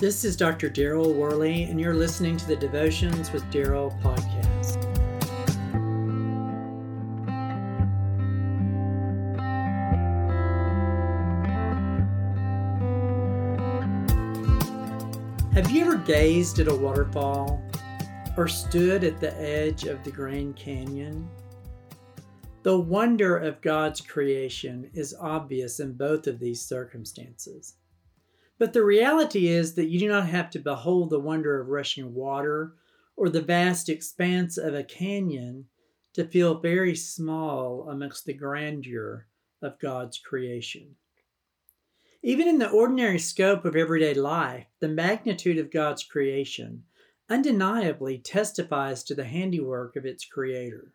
This is Dr. Daryl Worley, and you're listening to the Devotions with Daryl podcast. Have you ever gazed at a waterfall or stood at the edge of the Grand Canyon? The wonder of God's creation is obvious in both of these circumstances. But the reality is that you do not have to behold the wonder of rushing water or the vast expanse of a canyon to feel very small amongst the grandeur of God's creation. Even in the ordinary scope of everyday life, the magnitude of God's creation undeniably testifies to the handiwork of its creator.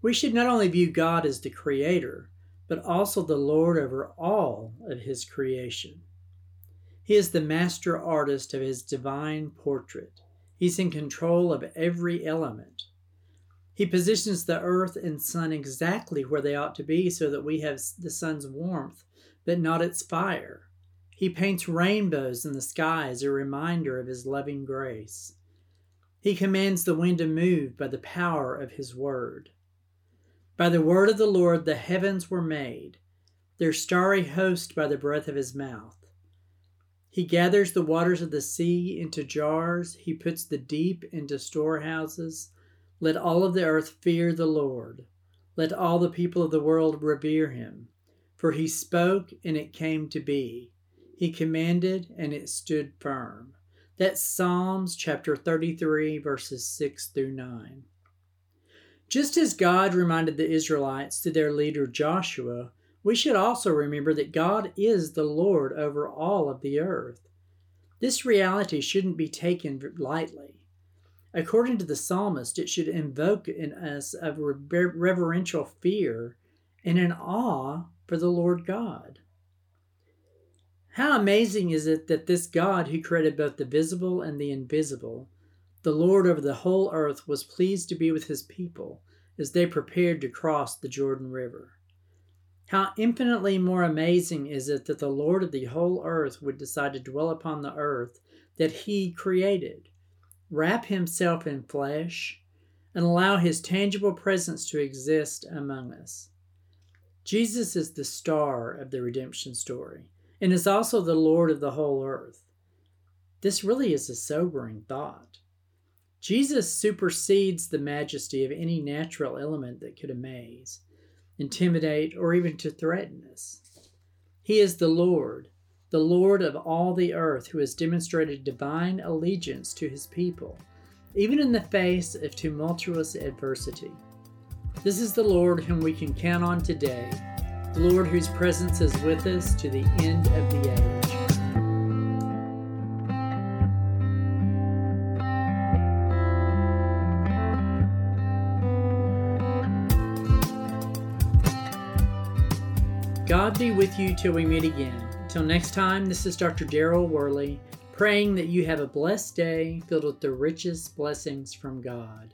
We should not only view God as the creator, but also the Lord over all of his creation. He is the master artist of his divine portrait. He's in control of every element. He positions the earth and sun exactly where they ought to be so that we have the sun's warmth, but not its fire. He paints rainbows in the sky as a reminder of his loving grace. He commands the wind to move by the power of his word. By the word of the Lord the heavens were made, their starry host by the breath of his mouth. He gathers the waters of the sea into jars. He puts the deep into storehouses. Let all of the earth fear the Lord. Let all the people of the world revere him. For he spoke, and it came to be. He commanded, and it stood firm. That's Psalms chapter 33, verses 6 through 9. Just as God reminded the Israelites through their leader Joshua we should also remember that God is the Lord over all of the earth. This reality shouldn't be taken lightly. According to the psalmist, it should invoke in us a reverential fear and an awe for the Lord God. How amazing is it that this God, who created both the visible and the invisible, the Lord over the whole earth, was pleased to be with his people as they prepared to cross the Jordan River. How infinitely more amazing is it that the Lord of the whole earth would decide to dwell upon the earth that He created, wrap Himself in flesh, and allow His tangible presence to exist among us. Jesus is the star of the redemption story and is also the Lord of the whole earth. This really is a sobering thought. Jesus supersedes the majesty of any natural element that could amaze intimidate, or even to threaten us. He is the Lord, the Lord of all the earth, who has demonstrated divine allegiance to his people, even in the face of tumultuous adversity. This is the Lord whom we can count on today, the Lord whose presence is with us to the end of the age. God be with you till we meet again. Until next time, this is Dr. Daryl Worley, praying that you have a blessed day filled with the richest blessings from God.